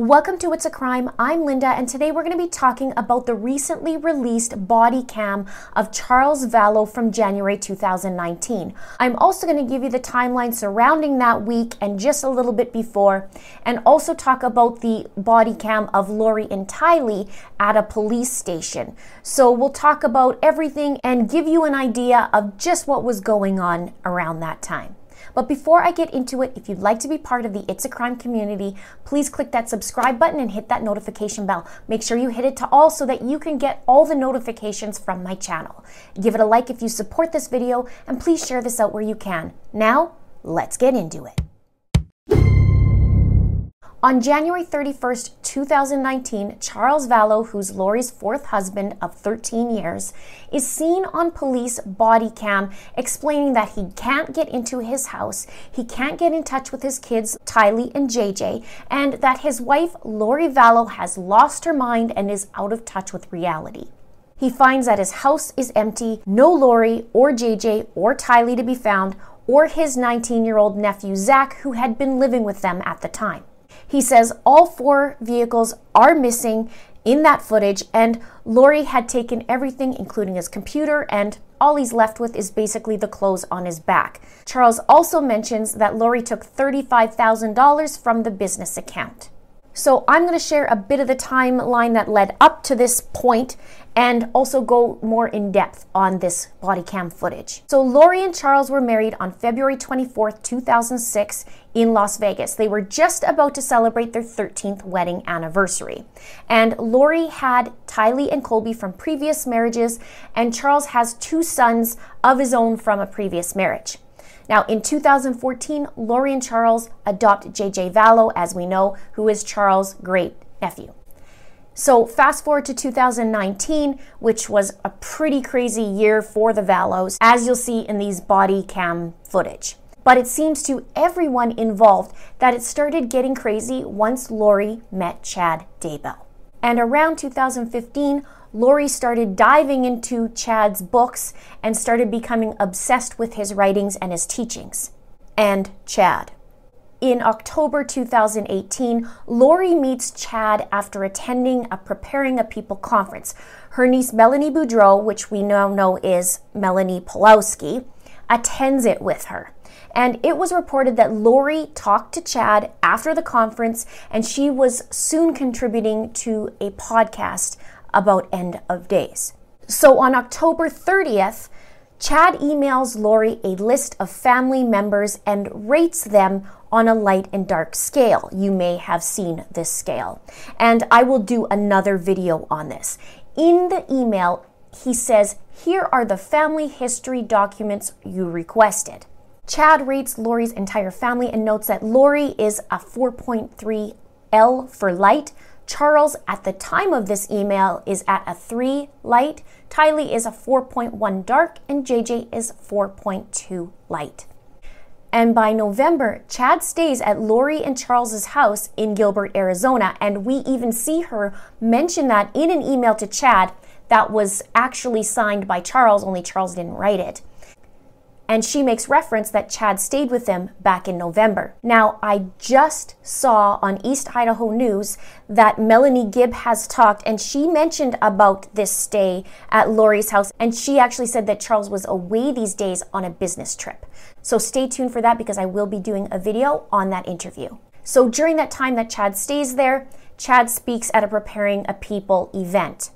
Welcome to It's a Crime. I'm Linda, and today we're going to be talking about the recently released body cam of Charles Vallow from January 2019. I'm also going to give you the timeline surrounding that week and just a little bit before, and also talk about the body cam of Lori and Tylee at a police station. So we'll talk about everything and give you an idea of just what was going on around that time. But before I get into it, if you'd like to be part of the It's a Crime community, please click that subscribe button and hit that notification bell. Make sure you hit it to all so that you can get all the notifications from my channel. Give it a like if you support this video, and please share this out where you can. Now, let's get into it. On January 31st, 2019, Charles Vallow, who's Lori's fourth husband of 13 years, is seen on police body cam explaining that he can't get into his house, he can't get in touch with his kids, Tylee and JJ, and that his wife, Lori Vallow, has lost her mind and is out of touch with reality. He finds that his house is empty, no Lori or JJ or Tylee to be found, or his 19 year old nephew Zach, who had been living with them at the time. He says all four vehicles are missing in that footage, and Lori had taken everything, including his computer, and all he's left with is basically the clothes on his back. Charles also mentions that Lori took $35,000 from the business account. So I'm going to share a bit of the timeline that led up to this point and also go more in depth on this body cam footage. So Lori and Charles were married on February 24th, 2006 in Las Vegas. They were just about to celebrate their 13th wedding anniversary. And Lori had Tylee and Colby from previous marriages and Charles has two sons of his own from a previous marriage. Now, in 2014, Lori and Charles adopt JJ Vallow, as we know, who is Charles' great nephew. So, fast forward to 2019, which was a pretty crazy year for the Vallows, as you'll see in these body cam footage. But it seems to everyone involved that it started getting crazy once Lori met Chad Daybell. And around 2015, Lori started diving into Chad's books and started becoming obsessed with his writings and his teachings. And Chad. In October 2018, Lori meets Chad after attending a Preparing a People conference. Her niece Melanie Boudreau, which we now know is Melanie Pawlowski, attends it with her. And it was reported that Lori talked to Chad after the conference, and she was soon contributing to a podcast about end of days. So on October 30th, Chad emails Lori a list of family members and rates them on a light and dark scale. You may have seen this scale. And I will do another video on this. In the email, he says, Here are the family history documents you requested. Chad rates Lori's entire family and notes that Lori is a 4.3 L for light, Charles, at the time of this email, is at a 3 light. Tylee is a 4.1 dark, and JJ is 4.2 light. And by November, Chad stays at Lori and Charles's house in Gilbert, Arizona, and we even see her mention that in an email to Chad that was actually signed by Charles, only Charles didn't write it and she makes reference that Chad stayed with them back in November. Now, I just saw on East Idaho News that Melanie Gibb has talked and she mentioned about this stay at Lori's house and she actually said that Charles was away these days on a business trip. So stay tuned for that because I will be doing a video on that interview. So during that time that Chad stays there, Chad speaks at a Preparing a People event.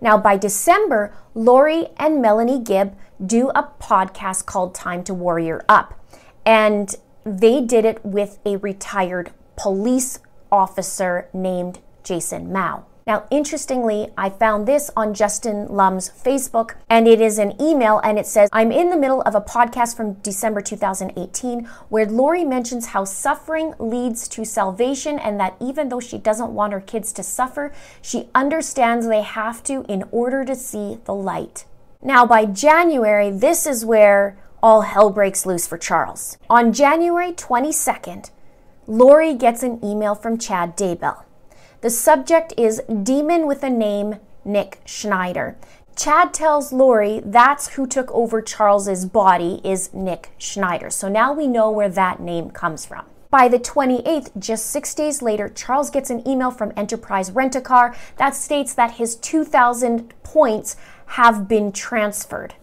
Now, by December, Lori and Melanie Gibb do a podcast called Time to Warrior Up. And they did it with a retired police officer named Jason Mow. Now, interestingly, I found this on Justin Lum's Facebook, and it is an email, and it says, I'm in the middle of a podcast from December 2018 where Lori mentions how suffering leads to salvation, and that even though she doesn't want her kids to suffer, she understands they have to in order to see the light. Now, by January, this is where all hell breaks loose for Charles. On January 22nd, Lori gets an email from Chad Daybell. The subject is Demon with a Name, Nick Schneider. Chad tells Lori that's who took over Charles's body is Nick Schneider. So now we know where that name comes from. By the 28th, just six days later, Charles gets an email from Enterprise Rent a Car that states that his 2,000 points have been transferred.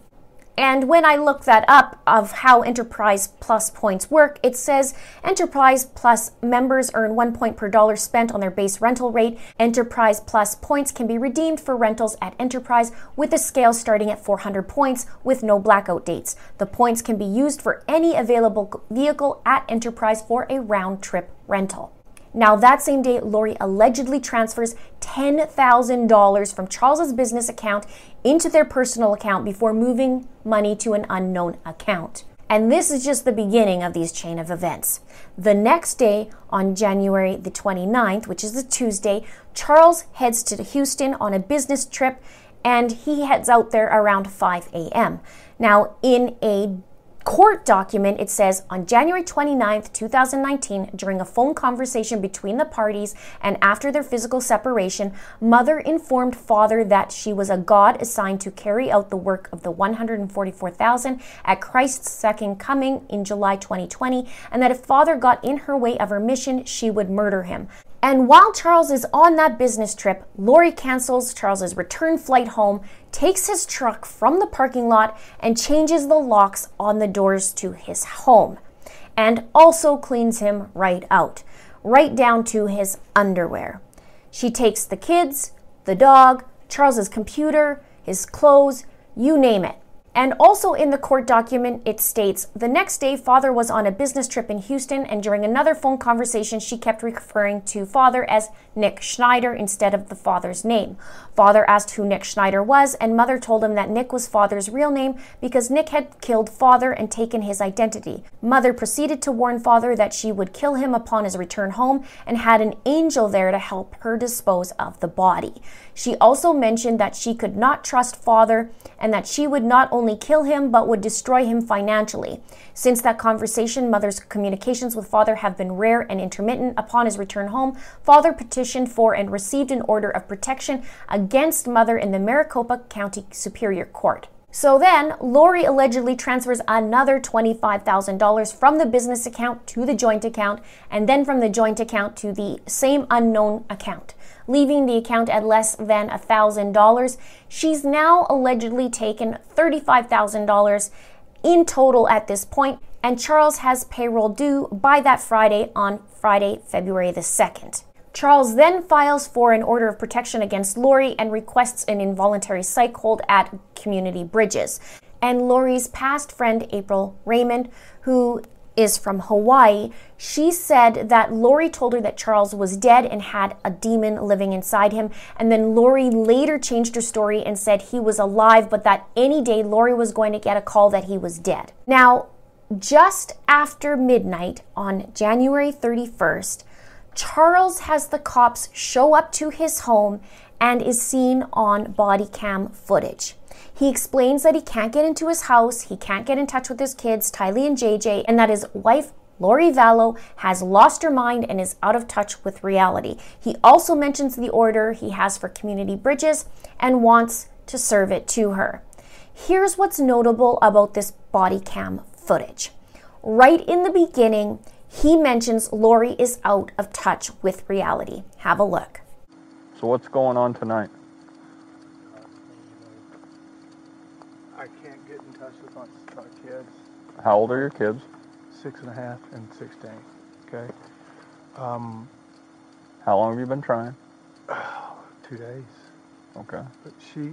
And when I look that up of how Enterprise Plus points work, it says Enterprise Plus members earn one point per dollar spent on their base rental rate. Enterprise Plus points can be redeemed for rentals at Enterprise with a scale starting at 400 points with no blackout dates. The points can be used for any available vehicle at Enterprise for a round trip rental. Now, that same day, Lori allegedly transfers $10,000 from Charles's business account into their personal account before moving money to an unknown account. And this is just the beginning of these chain of events. The next day, on January the 29th, which is a Tuesday, Charles heads to Houston on a business trip and he heads out there around 5 a.m. Now, in a court document, it says on January 29th, 2019, during a phone conversation between the parties and after their physical separation, mother informed father that she was a God assigned to carry out the work of the 144,000 at Christ's second coming in July 2020, and that if father got in her way of her mission, she would murder him. And while Charles is on that business trip, Lori cancels Charles's return flight home, takes his truck from the parking lot, and changes the locks on the doors to his home. And also cleans him right out, right down to his underwear. She takes the kids, the dog, Charles's computer, his clothes, you name it. And also in the court document, it states the next day, father was on a business trip in Houston, and during another phone conversation, she kept referring to father as Nick Schneider instead of the father's name. Father asked who Nick Schneider was, and mother told him that Nick was father's real name because Nick had killed father and taken his identity. Mother proceeded to warn father that she would kill him upon his return home and had an angel there to help her dispose of the body. She also mentioned that she could not trust father and that she would not only kill him but would destroy him financially. Since that conversation, mother's communications with father have been rare and intermittent. Upon his return home, father petitioned for and received an order of protection against mother in the Maricopa County Superior Court. So then, Lori allegedly transfers another $25,000 from the business account to the joint account, and then from the joint account to the same unknown account, leaving the account at less than $1,000. She's now allegedly taken $35,000 in total at this point, and Charles has payroll due by that Friday on Friday, February the 2nd. Charles then files for an order of protection against Lori and requests an involuntary psych hold at Community Bridges. And Lori's past friend, April Raymond, who is from Hawaii, she said that Lori told her that Charles was dead and had a demon living inside him. And then Lori later changed her story and said he was alive, but that any day Lori was going to get a call that he was dead. Now, just after midnight on January 31st, Charles has the cops show up to his home and is seen on body cam footage. He explains that he can't get into his house, he can't get in touch with his kids, Tylee and JJ, and that his wife, Lori Vallow, has lost her mind and is out of touch with reality. He also mentions the order he has for community bridges and wants to serve it to her. Here's what's notable about this body cam footage. Right in the beginning, he mentions Lori is out of touch with reality. Have a look. So what's going on tonight? I can't get in touch with my, my kids, How old are your kids? six and a half and 16. Okay. Um, How long have you been trying? two days. Okay. But she,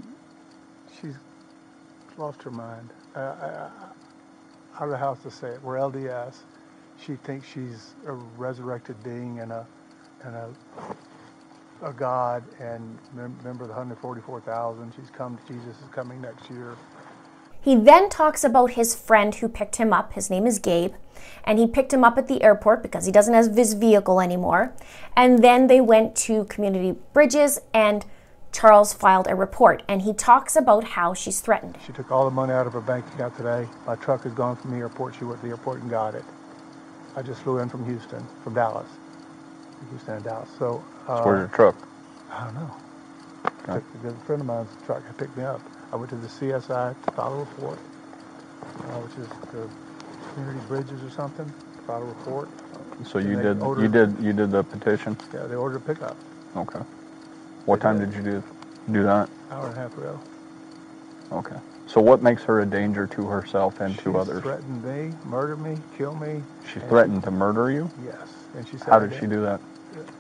she's lost her mind. I, I, I, don't know how else to say it. We're LDS. She thinks she's a resurrected being and a, and a, a God and mem- member of the 144,000. She's come. Jesus is coming next year. He then talks about his friend who picked him up. His name is Gabe. And he picked him up at the airport because he doesn't have his vehicle anymore. And then they went to Community Bridges and Charles filed a report. And he talks about how she's threatened. She took all the money out of her bank account today. My truck is gone from the airport. She went to the airport and got it. I just flew in from Houston, from Dallas. Houston and Dallas. So, uh, So where's your truck? I don't know. Okay. Took a good friend of mine's truck and picked me up. I went to the CSI to file a report, uh, which is the community bridges or something. filed a report. So you did, you did, you did the petition? Yeah, they ordered a pickup Okay. What They time did. did you do, do that? hour and a half ago. Okay. So what makes her a danger to herself and to She's others? threatened me, murder me, kill me. She and threatened to murder you? Yes, and she said. How I did she do that?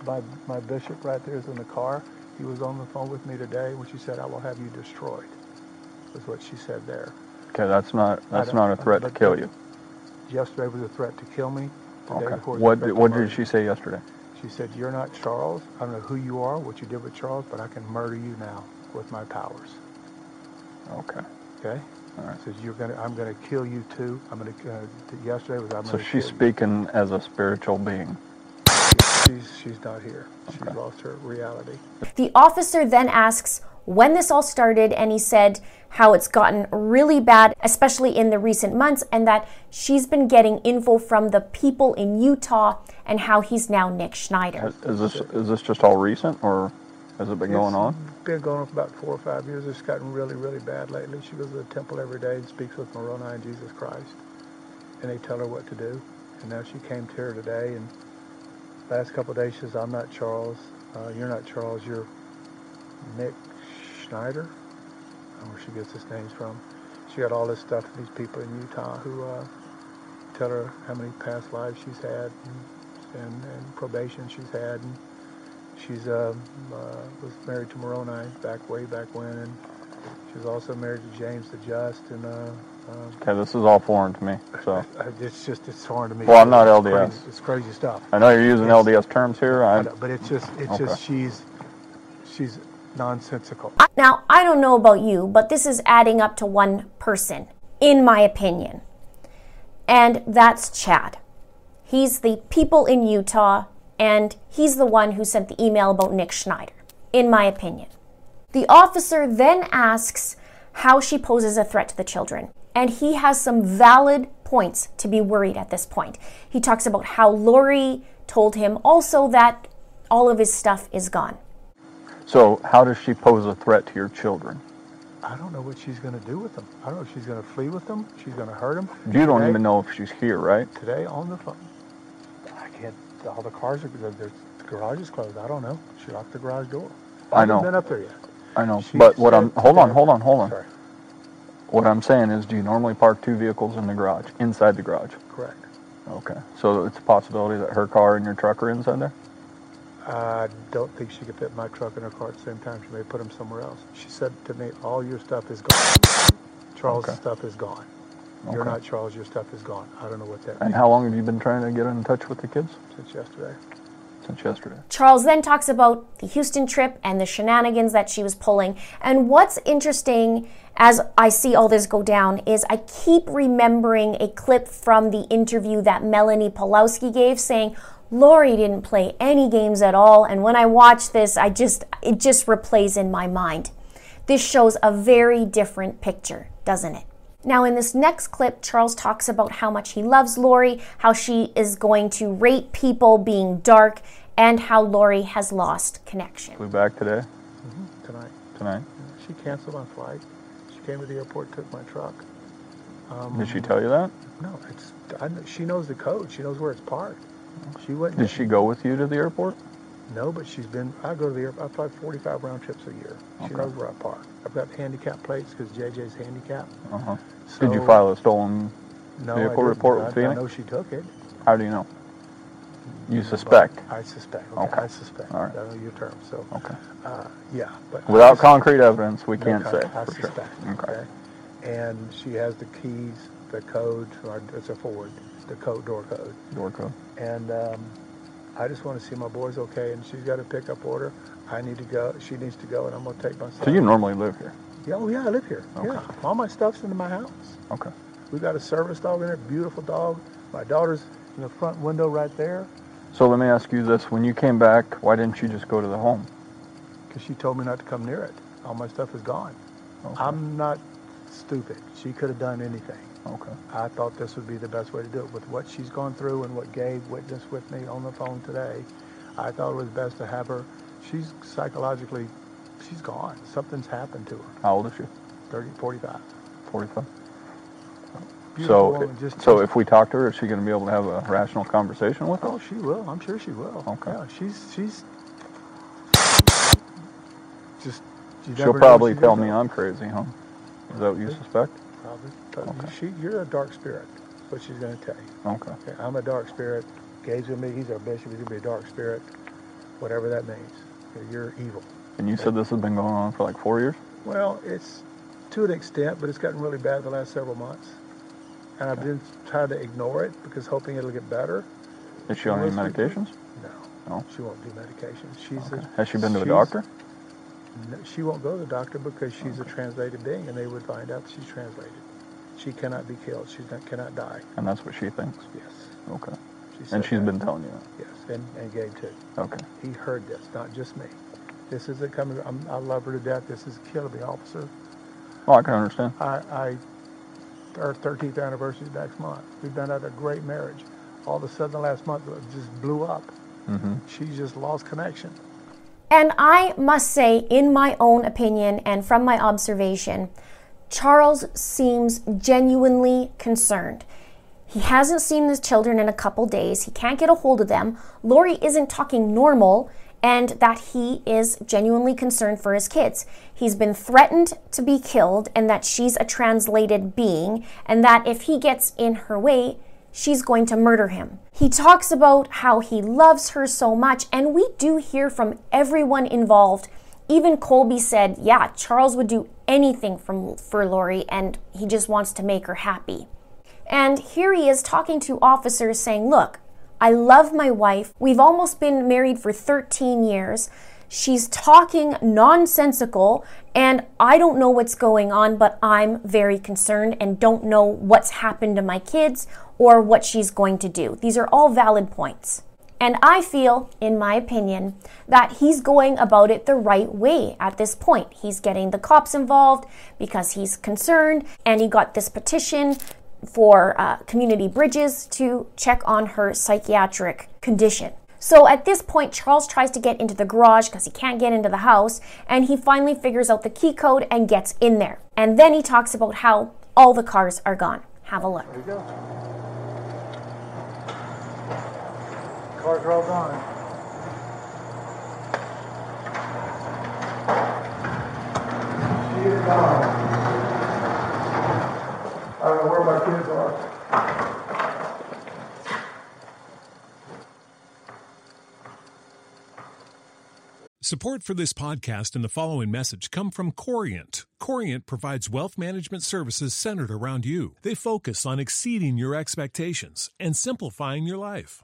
My, my bishop right there is in the car. He was on the phone with me today when she said, I will have you destroyed, was what she said there. Okay, that's not, that's don't- a threat to kill you. Yesterday was a threat to kill me. Today, Okay. of course, What, a threat to what did she say yesterday? She said, you're not Charles. I don't know who you are, what you did with Charles, but I can murder you now with my powers. Okay. Okay? All right. Says you're gonna, I'm gonna kill you too. I'm gonna. Uh, yesterday was I'm So gonna. she's kill you. speaking as a spiritual being. She's she's not here. She's Okay. lost her reality. The officer then asks when this all started, and he said how it's gotten really bad, especially in the recent months, and that she's been getting info from the people in Utah and how he's now Nick Schneider. Is this, is this just all recent or has it been going on? It's been going on for about four or five years. It's gotten really, really bad lately. She goes to the temple every day and speaks with Moroni and Jesus Christ. And they tell her what to do. And now she came to her today and last couple of days she says, I'm not Charles. Uh, you're not Charles. You're Nick Schneider. I don't know where she gets his names from. She got all this stuff from these people in Utah who uh, tell her how many past lives she's had and, and, and probation she's had. And she's um, uh, was married to Moroni back way back when, and she was also married to James the Just. And uh, uh, Okay, this is all foreign to me. So it's just it's foreign to me. Well, I'm not It's LDS. Crazy, it's crazy stuff. I know you're using Yes. LDS terms here. I but it's just it's Okay. just she's she's nonsensical. Now, I don't know about you, but this is adding up to one person, in my opinion. And that's Chad. He's the people in Utah, and he's the one who sent the email about Nick Schneider, in my opinion. The officer then asks how she poses a threat to the children, and he has some valid points to be worried at this point. He talks about how Lori told him also that all of his stuff is gone. So how does she pose a threat to your children? I don't know what she's going to do with them. I don't know if she's going to flee with them. She's going to hurt them. You don't even know if she's here, right? today on the phone. I can't. All the cars are. The, the garage is closed. I don't know. She locked the garage door. I haven't know. been up there yet. I know. She But what I'm, hold on, hold on, hold on. Sorry. What I'm saying is, do you normally park two vehicles in the garage, inside the garage? Correct. Okay. So it's a possibility that her car and your truck are inside there? I don't think she could fit my truck in her car at the same time. She may put them somewhere else. She said to me, "All your stuff is gone. Charles' Okay. stuff is gone. You're not Charles. Your stuff is gone." I don't know what that And means how long have you been trying to get in touch with the kids? since yesterday. Since yesterday. Charles then talks about the Houston trip and the shenanigans that she was pulling. And what's interesting as I see all this go down is I keep remembering a clip from the interview that Melanie Pawlowski gave saying, Lori didn't play any games at all. And when I watch this, I just, it just replays in my mind. This shows a very different picture, doesn't it? Now, in this next clip, Charles talks about how much he loves Lori, how she is going to rate people being dark, and how Lori has lost connection. Flew back today, Tonight, tonight. she canceled my flight. She came to the airport, took my truck. Um, Did she tell you that? No, it's. I, she knows the code. She knows where it's parked. She went. Did she go with you to the airport? No, but she's been. I go to the airport. I fly 45 round trips a year. She Okay. knows where I park. I've got handicap plates because JJ's handicapped. Uh huh. So, Did you file a stolen? no, vehicle I report I, with I Phoenix? know she took it. How do you know? You suspect. I suspect. Okay, Okay. I suspect. All right. I know your term. So, Okay. uh, yeah, but Without concrete evidence, we no can't con- say I for sure. suspect. Okay. And she has the keys, the code. or It's a Ford, the code door code. Door code. and um, I just want to see my boys okay. And she's got a pickup order. I need to go. She needs to go, and I'm gonna take my son. So you normally live here? Yeah, oh yeah, I live here. Okay. Yeah, all my stuff's in my house. Okay. We got a service dog in there, beautiful dog. My daughter's in the front window right there So let me ask you this: When you came back, why didn't you just go to the home? because she told me not to come near it. All my stuff is gone. Okay. I'm not stupid. She could have done anything. Okay. I thought this would be the best way to do it. With what she's gone through and what Gabe witnessed with me on the phone today, I thought it was best to have her. She's psychologically, she's gone. Something's happened to her. How old is she? 30, 45. 45. beautiful So, woman. Eh, just, so just- if we talk to her, is she going to be able to have a rational conversation with her? Oh, she will. I'm sure she will. Okay. Yeah, she's she's just. you She'll probably tell me. I'm crazy, huh? Is that what you suspect? Probably. But Okay. she, you're a dark spirit. What she's going to tell you. Okay. Okay, I'm a dark spirit. Gabe's with me. He's our bishop. He's going to be a dark spirit. Whatever that means. Okay, You're evil. And you said this has been going on for like four years? Well, it's to an extent, but it's gotten really bad the last several months. And I've been trying to ignore it because hoping it'll get better. Is she on any medications? No, No. she won't do medications. She's Okay. a, Has she been to a doctor? She won't go to the doctor because she's a translated being, and they would find out she's translated. She cannot be killed. She cannot die. And that's what she thinks? Yes. Okay. She And she's that. been telling you that? Yes, and, and Gabe too. Okay. He heard this, not just me. This isn't coming. I'm, I love her to death. This is killing me, officer. Well, I can understand. I, I, our 13th anniversary next month. We've been at a great marriage. All of a sudden, the last month it just blew up. Mm-hmm. She just lost connection. And I must say, in my own opinion and from my observation, Charles seems genuinely concerned. He hasn't seen his children in a couple days. He can't get a hold of them. Lori isn't talking normal, and that he is genuinely concerned for his kids. He's been threatened to be killed, and that she's a translated being, and that if he gets in her way, she's going to murder him. He talks about how he loves her so much, and we do hear from everyone involved. Even Colby said, yeah, Charles would do anything from, for Lori, and he just wants to make her happy. And here he is talking to officers saying, Look, I love my wife. We've almost been married for 13 years. She's talking nonsensical, and I don't know what's going on, but I'm very concerned and don't know what's happened to my kids or what she's going to do. These are all valid points. And I feel, in my opinion, that he's going about it the right way at this point. He's getting the cops involved because he's concerned, and he got this petition for uh, Community Bridges to check on her psychiatric condition. So at this point, Charles tries to get into the garage because he can't get into the house, and he finally figures out the key code and gets in there. And then he talks about how all the cars are gone. Have a look. There you go. Cars all gone. I don't know where my kids are. Support for this podcast and the following message come from Corient. Corient provides wealth management services centered around you. They focus on exceeding your expectations and simplifying your life.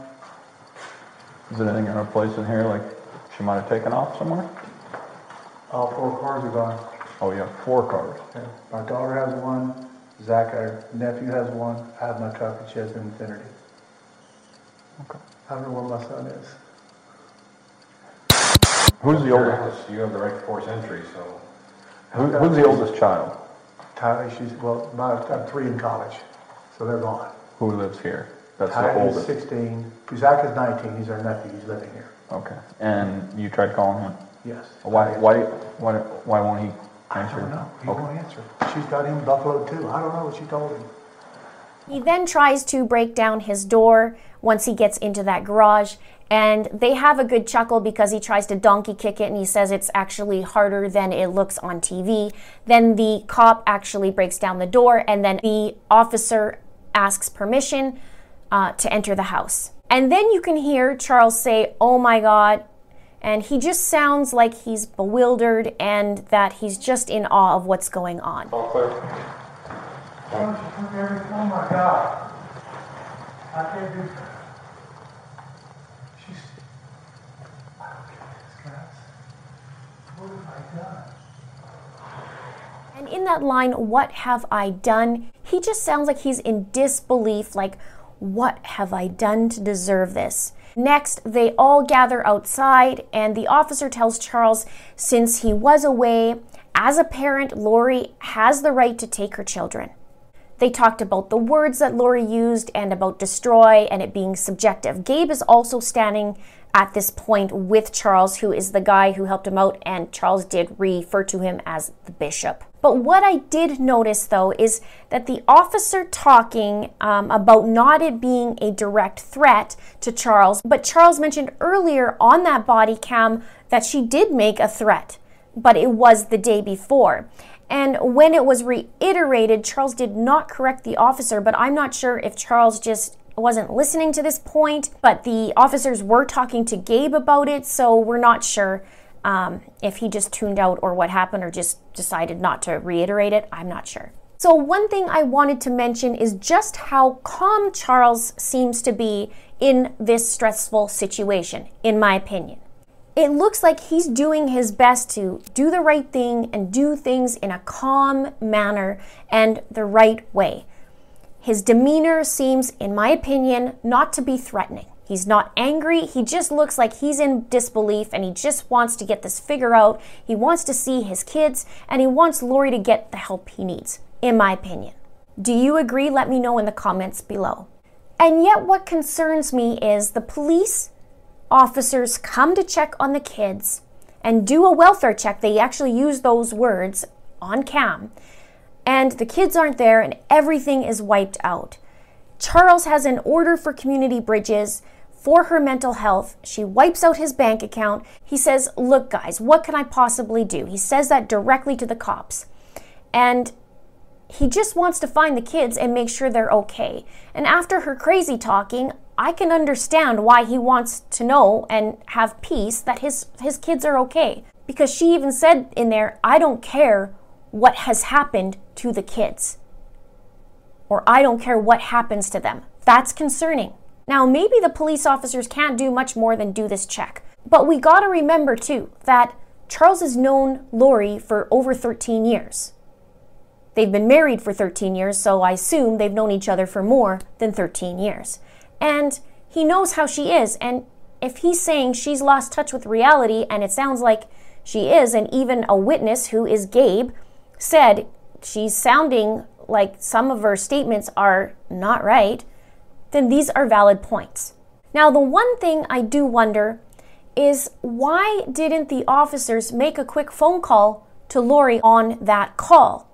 Is there anything in her place in here like she might have taken off somewhere? all four cars are gone. Oh, yeah, four cars. Yeah. My daughter has one. Zach, our nephew, has one. I have my truck, and she has an Infiniti. Okay. I don't know where my son is. Who's the Your oldest? house, You have the right to force entry, so Who, who's the oldest child? Tylee, she's, well, my, I have three in college, so they're gone. Who lives here? That's the Tylee is oldest. 16. Zach is 19. He's our nephew. He's living here. Okay. And you tried calling him? Yes. Why, why, why, why won't he I answer? don't know. He Okay. won't answer. She's got him buffaloed too. I don't know what she told him. He then tries to break down his door once he gets into that garage, and they have a good chuckle because he tries to donkey kick it and he says it's actually harder than it looks on TV. Then the cop actually breaks down the door, and then the officer asks permission uh, to enter the house. And then you can hear Charles say, Oh my God. And he just sounds like he's bewildered and that he's just in awe of what's going on. All clear? Oh my God. I can't do She's. I don't get this, guys. What have I done? And in that line, what have I done? He just sounds like he's in disbelief, like, what have I done to deserve this? Next, they all gather outside, and the officer tells Charles since he was away, as a parent, Lori has the right to take her children. They talked about the words that Lori used and about destroy and it being subjective. Gabe is also standing at this point with Charles, who is the guy who helped him out, and Charles did refer to him as the bishop. But what I did notice though is that the officer talking um, about not it being a direct threat to Charles, but Charles mentioned earlier on that body cam that she did make a threat, but it was the day before. And when it was reiterated, Charles did not correct the officer, but I'm not sure if Charles just wasn't listening to this point. But the officers were talking to Gabe about it, so we're not sure um, if he just tuned out or what happened or just decided not to reiterate it. I'm not sure. So, one thing I wanted to mention is just how calm Charles seems to be in this stressful situation, in my opinion it looks like he's doing his best to do the right thing and do things in a calm manner and the right way. His demeanor seems, in my opinion, not to be threatening. He's not angry. He just looks like he's in disbelief and he just wants to get this figure out. He wants to see his kids and he wants Lori to get the help he needs, in my opinion. Do you agree? Let me know in the comments below. And yet, what concerns me is the police officers come to check on the kids and do a welfare check. They actually use those words on cam. And the kids aren't there and everything is wiped out. Charles has an order for community bridges for her mental health. She wipes out his bank account. He says, Look, guys, what can I possibly do? He says that directly to the cops. And he just wants to find the kids and make sure they're okay. And after her crazy talking, I can understand why he wants to know and have peace that his, his kids are okay. Because she even said in there, I don't care what has happened to the kids. Or I don't care what happens to them. That's concerning. Now, maybe the police officers can't do much more than do this check. But we gotta remember too that Charles has known Lori for over 13 years. They've been married for 13 years, so I assume they've known each other for more than 13 years and he knows how she is. And if he's saying she's lost touch with reality, and it sounds like she is, and even a witness who is Gabe said she's sounding like some of her statements are not right, then these are valid points. Now, the one thing I do wonder is why didn't the officers make a quick phone call to Lori on that call?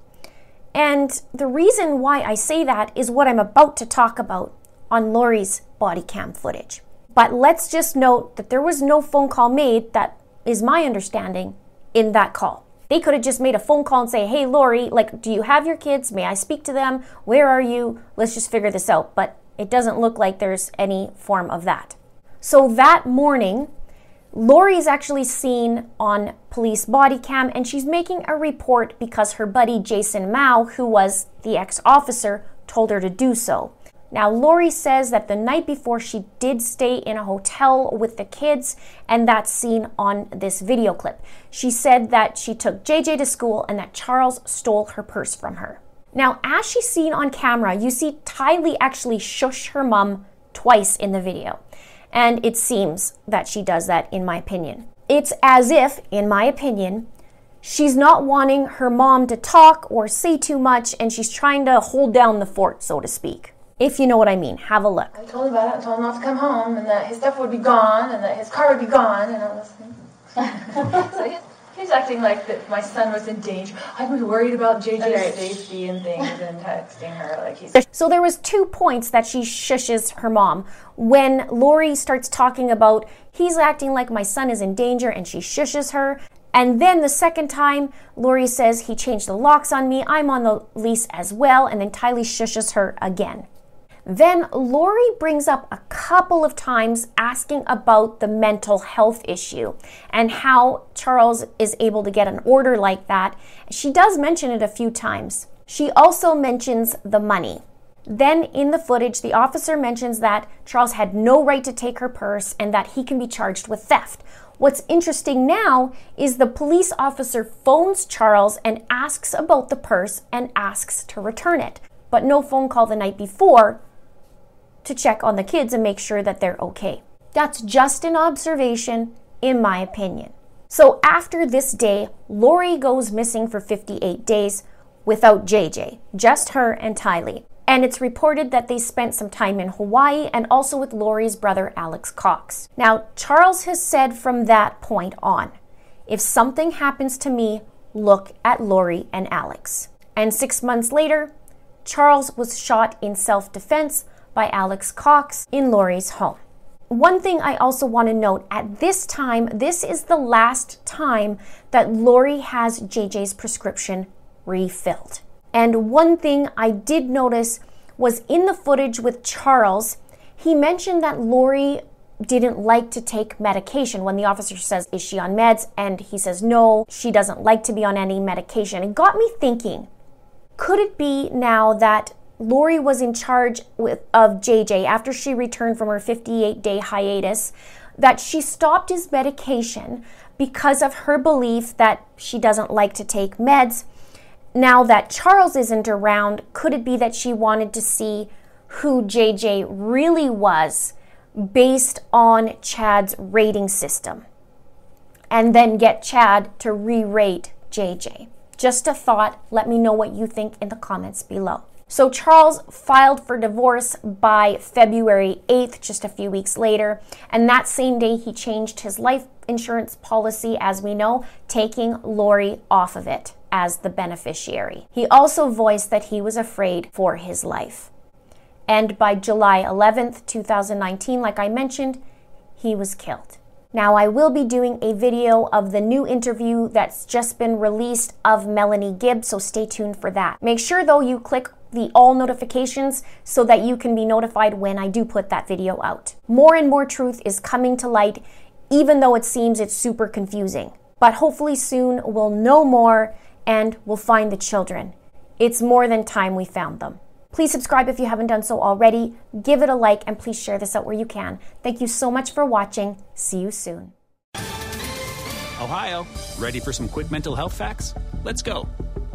And the reason why I say that is what I'm about to talk about on Lori's body cam footage. But let's just note that there was no phone call made, that is my understanding, in that call. They could have just made a phone call and say, hey, Lori, like, do you have your kids? May I speak to them? Where are you? Let's just figure this out. But it doesn't look like there's any form of that. So that morning, Lori is actually seen on police body cam and she's making a report because her buddy Jason Mow, who was the ex officer, told her to do so. Now, Lori says that the night before she did stay in a hotel with the kids, and that's seen on this video clip. She said that she took JJ to school and that Charles stole her purse from her. Now, as she's seen on camera, you see Tylee actually shush her mom twice in the video. And it seems that she does that, in my opinion. It's as if, in my opinion, she's not wanting her mom to talk or say too much, and she's trying to hold down the fort, so to speak if you know what I mean. Have a look. I told him about it and told him not to come home and that his stuff would be gone and that his car would be gone and all this thing. so he's, he's acting like that my son was in danger. I was worried about JJ's right. safety and things and texting her like he's. So there was two points that she shushes her mom when Lori starts talking about he's acting like my son is in danger and she shushes her. And then the second time, Lori says he changed the locks on me. I'm on the lease as well. And then Tylee shushes her again. Then Lori brings up a couple of times asking about the mental health issue and how Charles is able to get an order like that. She does mention it a few times. She also mentions the money. Then in the footage, the officer mentions that Charles had no right to take her purse and that he can be charged with theft. What's interesting now is the police officer phones Charles and asks about the purse and asks to return it, but no phone call the night before to check on the kids and make sure that they're okay. That's just an observation, in my opinion. So after this day, Lori goes missing for 58 days without JJ, just her and Tylee. And it's reported that they spent some time in Hawaii and also with Lori's brother Alex Cox. Now, Charles has said from that point on, if something happens to me, look at Lori and Alex. And six months later, Charles was shot in self defense by Alex Cox in Lori's home. One thing I also want to note at this time, this is the last time that Lori has JJ's prescription refilled. And one thing I did notice was in the footage with Charles, he mentioned that Lori didn't like to take medication when the officer says, Is she on meds? And he says, No, she doesn't like to be on any medication. It got me thinking could it be now that Lori was in charge with, of JJ after she returned from her 58 day hiatus, that she stopped his medication because of her belief that she doesn't like to take meds. Now that Charles isn't around, could it be that she wanted to see who JJ really was based on Chad's rating system and then get Chad to re rate JJ? Just a thought. Let me know what you think in the comments below. So Charles filed for divorce by February 8th, just a few weeks later, and that same day he changed his life insurance policy, as we know, taking Lori off of it as the beneficiary. He also voiced that he was afraid for his life. And by July 11th, 2019, like I mentioned, he was killed. Now, I will be doing a video of the new interview that's just been released of Melanie Gibbs, so stay tuned for that. Make sure, though, you click the all notifications so that you can be notified when I do put that video out. More and more truth is coming to light, even though it seems it's super confusing. But hopefully soon we'll know more and we'll find the children. It's more than time we found them. Please subscribe if you haven't done so already. Give it a like and please share this out where you can. Thank you so much for watching. See you soon. Ohio, ready for some quick mental health facts? Let's go.